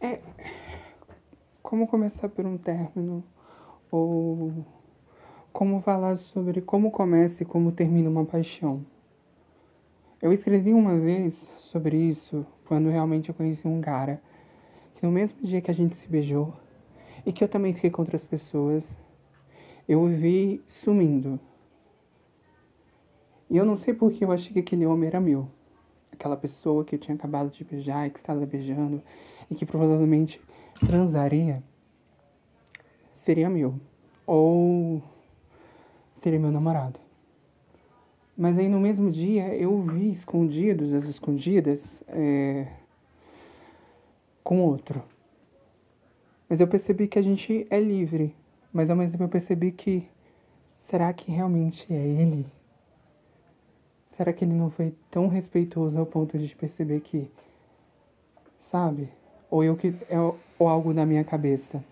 É. Como começar por um término? Ou. Como falar sobre como começa e como termina uma paixão? Eu escrevi uma vez sobre isso quando realmente eu conheci um cara que no mesmo dia que a gente se beijou e que eu também fiquei com outras pessoas, eu o vi sumindo. E eu não sei porque eu achei que aquele homem era meu. Aquela pessoa que eu tinha acabado de beijar e que estava beijando e que provavelmente transaria seria meu. Ou seria meu namorado. Mas aí no mesmo dia eu vi escondidos, as escondidas, é, com outro. Mas eu percebi que a gente é livre. Mas ao mesmo tempo eu percebi que será que realmente é ele? Será que ele não foi tão respeitoso ao ponto de perceber que, sabe? Ou eu que é ou algo na minha cabeça.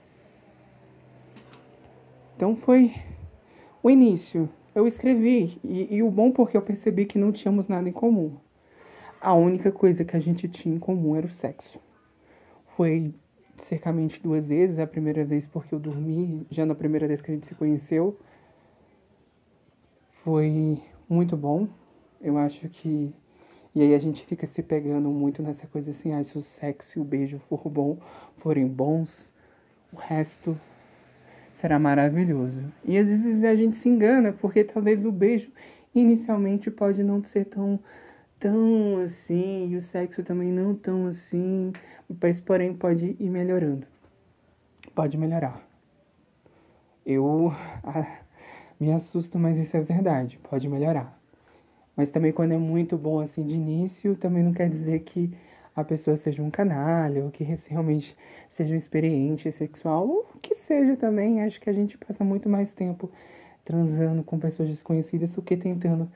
Então foi o início. Eu escrevi e, e o bom porque eu percebi que não tínhamos nada em comum. A única coisa que a gente tinha em comum era o sexo. Foi cercamente duas vezes. A primeira vez porque eu dormi, já na primeira vez que a gente se conheceu. Foi muito bom. Eu acho que. E aí a gente fica se pegando muito nessa coisa assim, ah, se o sexo e o beijo for bom, forem bons, o resto será maravilhoso. E às vezes a gente se engana, porque talvez o beijo inicialmente pode não ser tão tão assim, e o sexo também não tão assim, mas porém pode ir melhorando. Pode melhorar. Eu ah, me assusto, mas isso é verdade, pode melhorar. Mas também quando é muito bom assim de início, também não quer dizer que a pessoa seja um canalha ou que realmente seja um experiente sexual ou que seja também. Acho que a gente passa muito mais tempo transando com pessoas desconhecidas do que tentando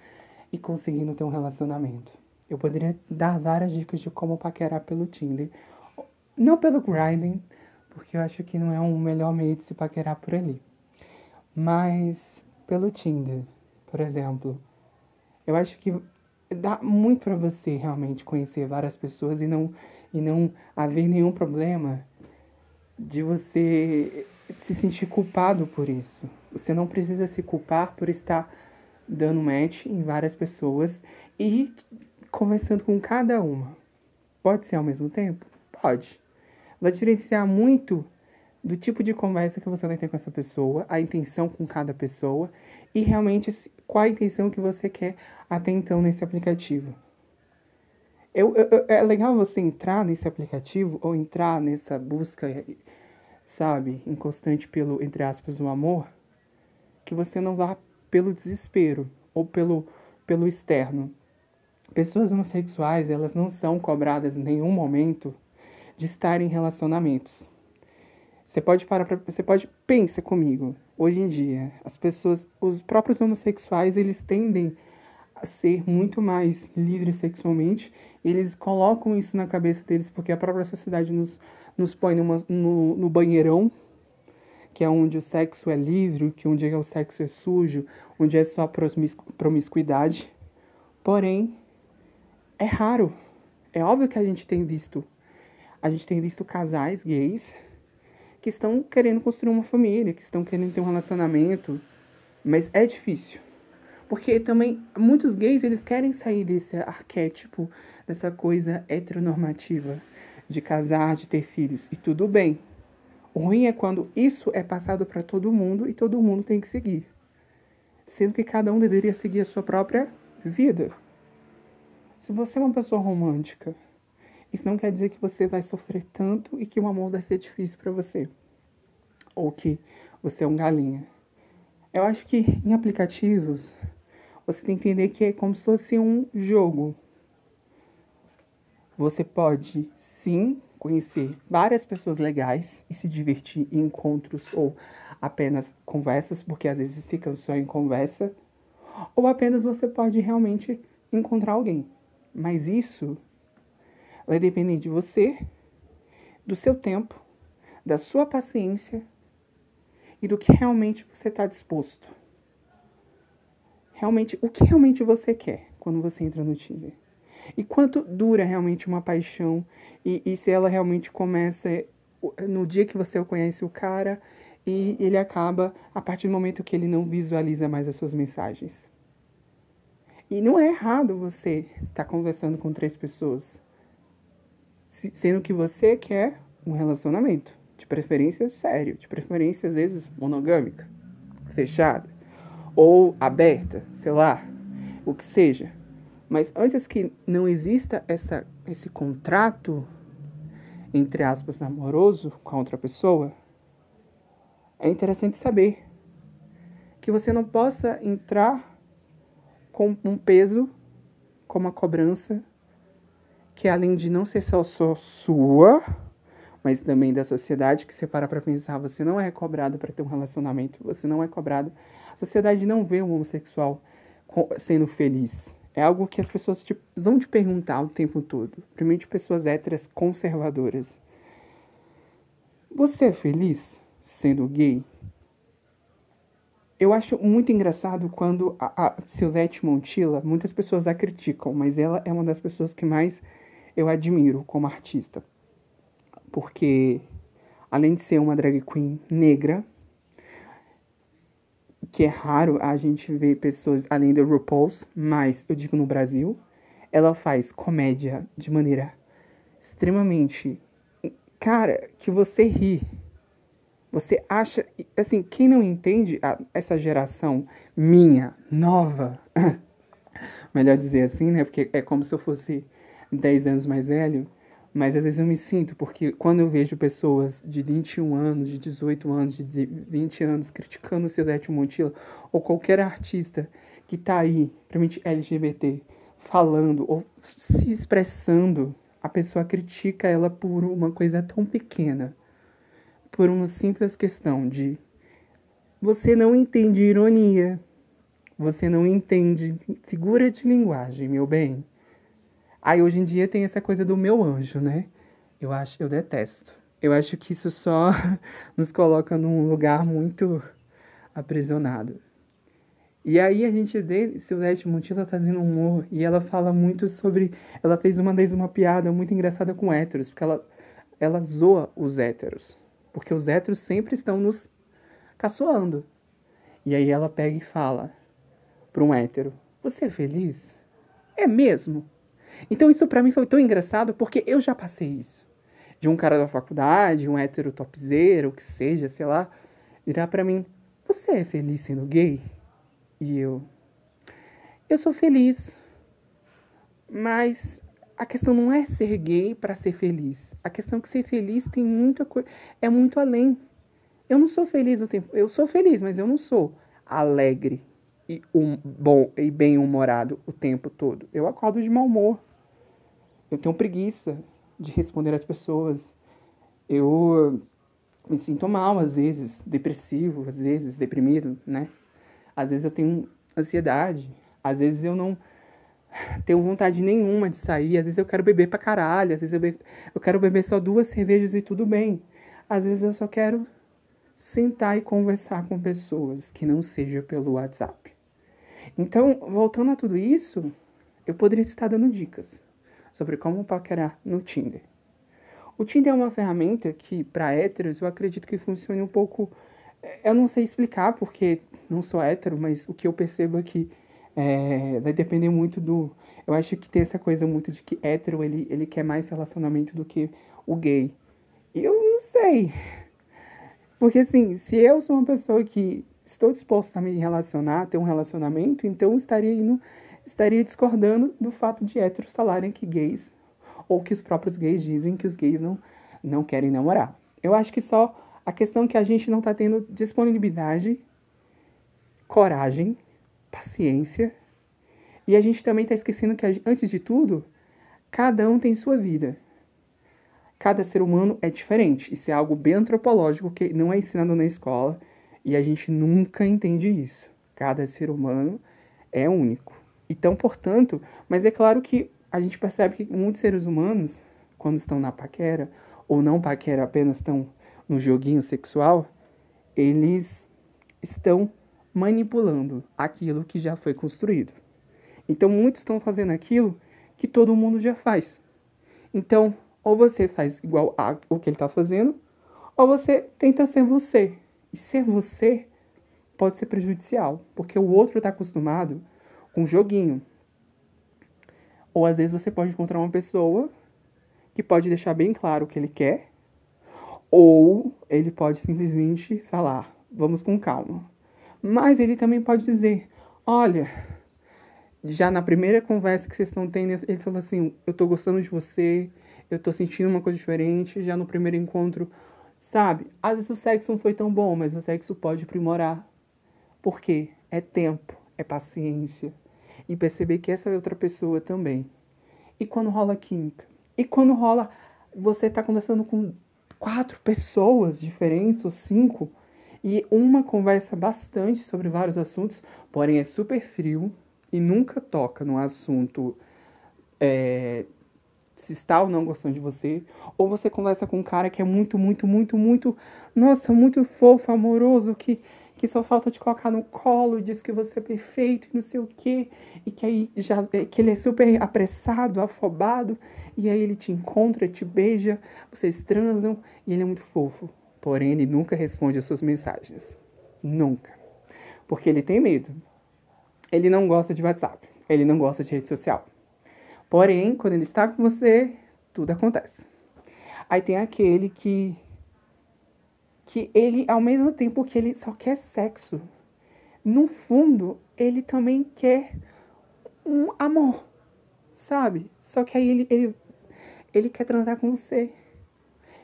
e conseguindo ter um relacionamento. Eu poderia dar várias dicas de como paquerar pelo Tinder. Não pelo Grinding, porque eu acho que não é um melhor meio de se paquerar por ali. Mas pelo Tinder, por exemplo. Eu acho que dá muito para você realmente conhecer várias pessoas e não e não haver nenhum problema de você se sentir culpado por isso. Você não precisa se culpar por estar dando match em várias pessoas e conversando com cada uma. Pode ser ao mesmo tempo? Pode. Vai diferenciar muito do tipo de conversa que você vai ter com essa pessoa, a intenção com cada pessoa e realmente qual a intenção que você quer até então nesse aplicativo. Eu, eu, é legal você entrar nesse aplicativo ou entrar nessa busca, sabe, inconstante pelo, entre aspas, o amor, que você não vá pelo desespero ou pelo, pelo externo. Pessoas homossexuais, elas não são cobradas em nenhum momento de estar em relacionamentos. Você pode parar pra, você pode pensa comigo. Hoje em dia, as pessoas, os próprios homossexuais, eles tendem a ser muito mais livres sexualmente. Eles colocam isso na cabeça deles porque a própria sociedade nos, nos põe numa, no, no banheirão, que é onde o sexo é livre, que onde o sexo é sujo, onde é só promiscuidade. Porém, é raro. É óbvio que a gente tem visto. A gente tem visto casais gays que estão querendo construir uma família, que estão querendo ter um relacionamento, mas é difícil. Porque também muitos gays eles querem sair desse arquétipo, dessa coisa heteronormativa de casar, de ter filhos e tudo bem. O ruim é quando isso é passado para todo mundo e todo mundo tem que seguir. Sendo que cada um deveria seguir a sua própria vida. Se você é uma pessoa romântica isso não quer dizer que você vai sofrer tanto e que o amor vai ser difícil para você. Ou que você é um galinha. Eu acho que em aplicativos você tem que entender que é como se fosse um jogo. Você pode sim conhecer várias pessoas legais e se divertir em encontros ou apenas conversas, porque às vezes ficam só em conversa, ou apenas você pode realmente encontrar alguém. Mas isso vai depender de você, do seu tempo, da sua paciência e do que realmente você está disposto. Realmente, o que realmente você quer quando você entra no Tinder? E quanto dura realmente uma paixão? E, e se ela realmente começa no dia que você conhece o cara e ele acaba a partir do momento que ele não visualiza mais as suas mensagens. E não é errado você estar tá conversando com três pessoas, sendo que você quer um relacionamento, de preferência sério, de preferência às vezes monogâmica, fechada ou aberta, sei lá, o que seja. Mas antes que não exista essa, esse contrato, entre aspas, amoroso com a outra pessoa, é interessante saber que você não possa entrar com um peso, com uma cobrança, que além de não ser só, só sua, mas também da sociedade, que você para para pensar, você não é cobrado para ter um relacionamento, você não é cobrado. A sociedade não vê um homossexual sendo feliz. É algo que as pessoas te, vão te perguntar o tempo todo. Principalmente pessoas héteras conservadoras. Você é feliz sendo gay? Eu acho muito engraçado quando a, a Silvete Montilla, muitas pessoas a criticam, mas ela é uma das pessoas que mais eu admiro como artista. Porque, além de ser uma drag queen negra, que é raro a gente ver pessoas além do RuPaul's, mas eu digo no Brasil, ela faz comédia de maneira extremamente. Cara, que você ri. Você acha. Assim, quem não entende a, essa geração minha, nova, melhor dizer assim, né? Porque é como se eu fosse 10 anos mais velho mas às vezes eu me sinto, porque quando eu vejo pessoas de 21 anos, de 18 anos, de 20 anos criticando o Silvete Montilla, ou qualquer artista que tá aí, principalmente LGBT, falando ou se expressando, a pessoa critica ela por uma coisa tão pequena. Por uma simples questão de você não entende ironia, você não entende figura de linguagem, meu bem. Aí hoje em dia tem essa coisa do meu anjo, né? Eu acho, eu detesto. Eu acho que isso só nos coloca num lugar muito aprisionado. E aí a gente vê Silvete Montilla fazendo humor e ela fala muito sobre. Ela fez uma vez uma piada muito engraçada com héteros, porque ela, ela zoa os héteros. Porque os héteros sempre estão nos caçoando. E aí ela pega e fala para um hétero: Você é feliz? É mesmo? Então isso para mim foi tão engraçado porque eu já passei isso. De um cara da faculdade, um hétero topzera, o que seja, sei lá, virar para mim: Você é feliz sendo gay? E eu: Eu sou feliz. Mas a questão não é ser gay para ser feliz. A questão é que ser feliz tem muita coisa. É muito além. Eu não sou feliz o tempo. Eu sou feliz, mas eu não sou alegre e um, bom e bem humorado o tempo todo. Eu acordo de mau humor. Eu tenho preguiça de responder às pessoas. Eu me sinto mal às vezes, depressivo, às vezes deprimido, né? Às vezes eu tenho ansiedade, às vezes eu não tenho vontade nenhuma de sair, às vezes eu quero beber pra caralho, às vezes eu, be... eu quero beber só duas cervejas e tudo bem. Às vezes eu só quero sentar e conversar com pessoas que não seja pelo WhatsApp. Então, voltando a tudo isso, eu poderia estar dando dicas sobre como paquerar no Tinder. O Tinder é uma ferramenta que, para héteros, eu acredito que funcione um pouco. Eh, eu não sei explicar porque não sou hétero, mas o que eu percebo é que é, vai depender muito do. Eu acho que tem essa coisa muito de que hétero ele, ele quer mais relacionamento do que o gay. Eu não sei. Porque assim, se eu sou uma pessoa que estou disposto a me relacionar, a ter um relacionamento, então estaria indo estaria discordando do fato de héteros falarem que gays, ou que os próprios gays dizem que os gays não, não querem namorar. Eu acho que só a questão é que a gente não está tendo disponibilidade, coragem, paciência, e a gente também está esquecendo que, antes de tudo, cada um tem sua vida. Cada ser humano é diferente. Isso é algo bem antropológico que não é ensinado na escola e a gente nunca entende isso. Cada ser humano é único. Então, portanto, mas é claro que a gente percebe que muitos seres humanos, quando estão na paquera, ou não paquera, apenas estão no joguinho sexual, eles estão manipulando aquilo que já foi construído. Então, muitos estão fazendo aquilo que todo mundo já faz. Então, ou você faz igual a, o que ele está fazendo, ou você tenta ser você. E ser você pode ser prejudicial, porque o outro está acostumado com um joguinho. Ou às vezes você pode encontrar uma pessoa que pode deixar bem claro o que ele quer, ou ele pode simplesmente falar, vamos com calma. Mas ele também pode dizer, olha, já na primeira conversa que vocês estão tendo, ele falou assim: Eu tô gostando de você, eu tô sentindo uma coisa diferente. Já no primeiro encontro, sabe? Às vezes o sexo não foi tão bom, mas o sexo pode aprimorar. Por quê? É tempo, é paciência. E perceber que essa é outra pessoa também. E quando rola química? E quando rola. Você tá conversando com quatro pessoas diferentes, ou cinco, e uma conversa bastante sobre vários assuntos, porém é super frio e nunca toca no assunto é, se está ou não gostando de você, ou você conversa com um cara que é muito, muito, muito, muito, nossa, muito fofo, amoroso, que, que só falta te colocar no colo e diz que você é perfeito e não sei o quê, e que aí já é, que ele é super apressado, afobado, e aí ele te encontra, te beija, vocês transam e ele é muito fofo. Porém, ele nunca responde as suas mensagens. Nunca. Porque ele tem medo ele não gosta de WhatsApp, ele não gosta de rede social. Porém, quando ele está com você, tudo acontece. Aí tem aquele que que ele ao mesmo tempo que ele só quer sexo, no fundo, ele também quer um amor, sabe? Só que aí ele ele, ele quer transar com você.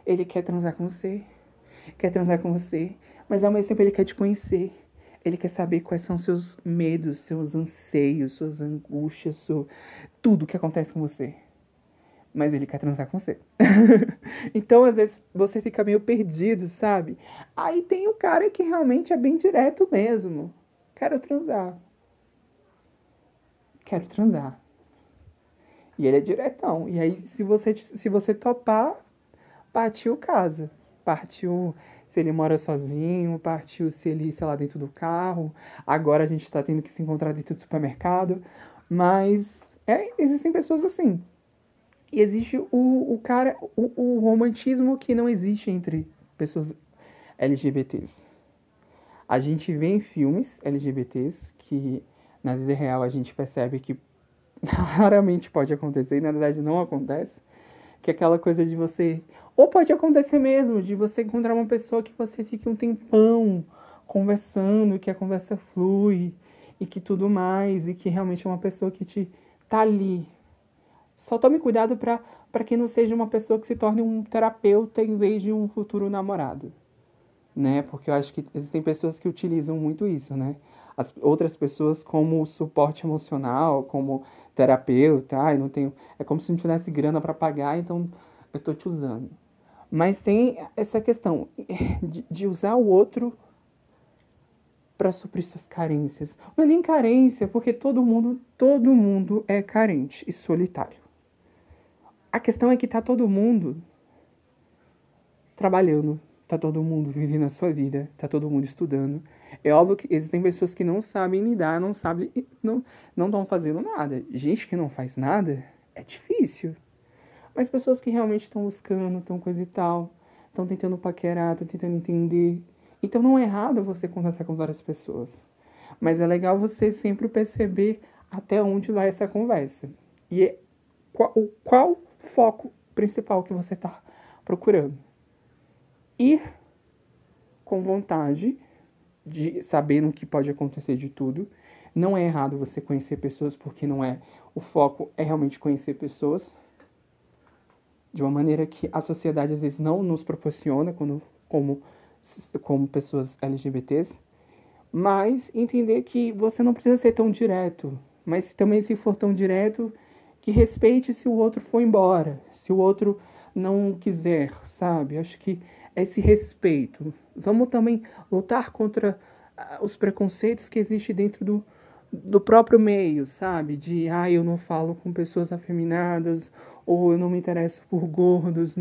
Ele quer transar com você. Quer transar com você, mas ao mesmo tempo ele quer te conhecer. Ele quer saber quais são seus medos, seus anseios, suas angústias, seu... tudo que acontece com você. Mas ele quer transar com você. então, às vezes, você fica meio perdido, sabe? Aí tem o cara que realmente é bem direto mesmo. Quero transar. Quero transar. E ele é diretão. E aí, se você, se você topar, partiu casa. Partiu se ele mora sozinho, partiu se ele, sei lá, dentro do carro. Agora a gente está tendo que se encontrar dentro do supermercado. Mas é, existem pessoas assim. E existe o, o cara, o, o romantismo que não existe entre pessoas LGBTs. A gente vê em filmes LGBTs que na vida real a gente percebe que raramente pode acontecer e na verdade não acontece. Que é aquela coisa de você. Ou pode acontecer mesmo, de você encontrar uma pessoa que você fique um tempão conversando, que a conversa flui e que tudo mais, e que realmente é uma pessoa que te tá ali. Só tome cuidado para que não seja uma pessoa que se torne um terapeuta em vez de um futuro namorado, né? Porque eu acho que existem pessoas que utilizam muito isso, né? as outras pessoas como suporte emocional, como terapeuta, ai, não tenho, é como se não tivesse grana para pagar, então eu tô te usando. Mas tem essa questão de, de usar o outro para suprir suas carências. Não nem carência, porque todo mundo, todo mundo é carente e solitário. A questão é que tá todo mundo trabalhando, tá todo mundo vivendo a sua vida, tá todo mundo estudando. É óbvio que existem pessoas que não sabem lidar, não sabem, não não estão fazendo nada. Gente que não faz nada é difícil. Mas pessoas que realmente estão buscando, estão coisa e tal, estão tentando paquerar, estão tentando entender. Então não é errado você conversar com várias pessoas. Mas é legal você sempre perceber até onde vai essa conversa. E é qual, qual foco principal que você está procurando ir com vontade, de sabendo que pode acontecer de tudo. Não é errado você conhecer pessoas, porque não é. O foco é realmente conhecer pessoas de uma maneira que a sociedade às vezes não nos proporciona quando, como, como pessoas LGBTs. Mas entender que você não precisa ser tão direto. Mas também, se for tão direto, que respeite se o outro for embora. Se o outro não quiser, sabe? Acho que esse respeito. Vamos também lutar contra ah, os preconceitos que existem dentro do, do próprio meio, sabe? De, ah, eu não falo com pessoas afeminadas, ou eu não me interesso por gordos,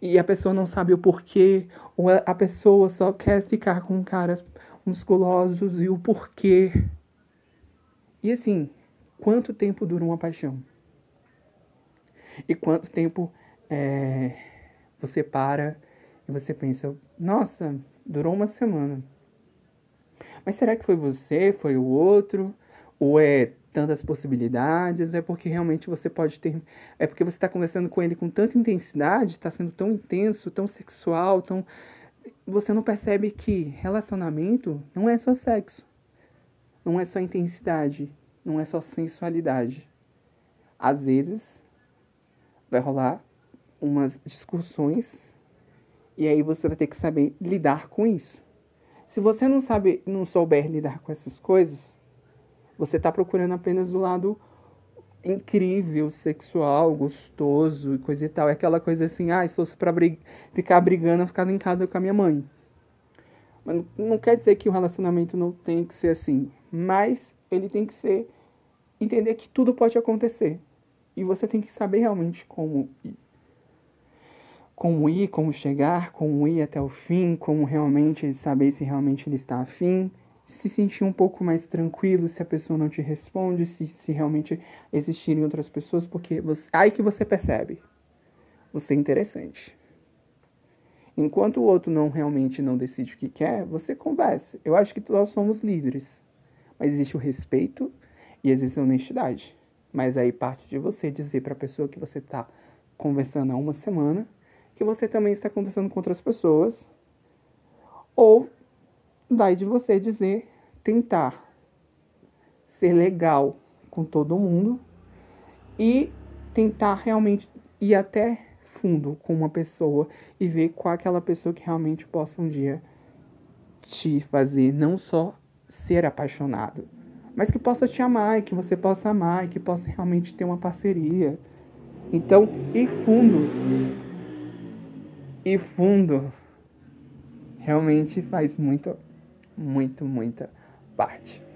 e a pessoa não sabe o porquê, ou a pessoa só quer ficar com caras musculosos e o porquê. E assim, quanto tempo dura uma paixão? E quanto tempo é, você para e você pensa, nossa, durou uma semana. Mas será que foi você? Foi o outro? Ou é tantas possibilidades? É porque realmente você pode ter. É porque você está conversando com ele com tanta intensidade, está sendo tão intenso, tão sexual, tão. Você não percebe que relacionamento não é só sexo, não é só intensidade, não é só sensualidade. Às vezes vai rolar umas discussões e aí você vai ter que saber lidar com isso. Se você não sabe, não souber lidar com essas coisas, você está procurando apenas do lado incrível, sexual, gostoso e coisa e tal. É aquela coisa assim, ah, se fosse pra brig ficar brigando, eu em casa com a minha mãe. Mas não quer dizer que o relacionamento não tem que ser assim. Mas ele tem que ser. Entender que tudo pode acontecer. E você tem que saber realmente como ir. Como ir, como chegar, como ir até o fim, como realmente saber se realmente ele está afim se sentir um pouco mais tranquilo se a pessoa não te responde, se, se realmente existirem outras pessoas, porque você, aí que você percebe. Você é interessante. Enquanto o outro não realmente não decide o que quer, você conversa. Eu acho que nós somos livres. Mas existe o respeito e existe a honestidade. Mas aí parte de você dizer para a pessoa que você está conversando há uma semana que você também está conversando com outras pessoas. Ou daí de você dizer, tentar ser legal com todo mundo e tentar realmente ir até fundo com uma pessoa e ver qual é aquela pessoa que realmente possa um dia te fazer não só ser apaixonado, mas que possa te amar que você possa amar que possa realmente ter uma parceria. Então, ir fundo. Ir fundo realmente faz muito muito, muita parte.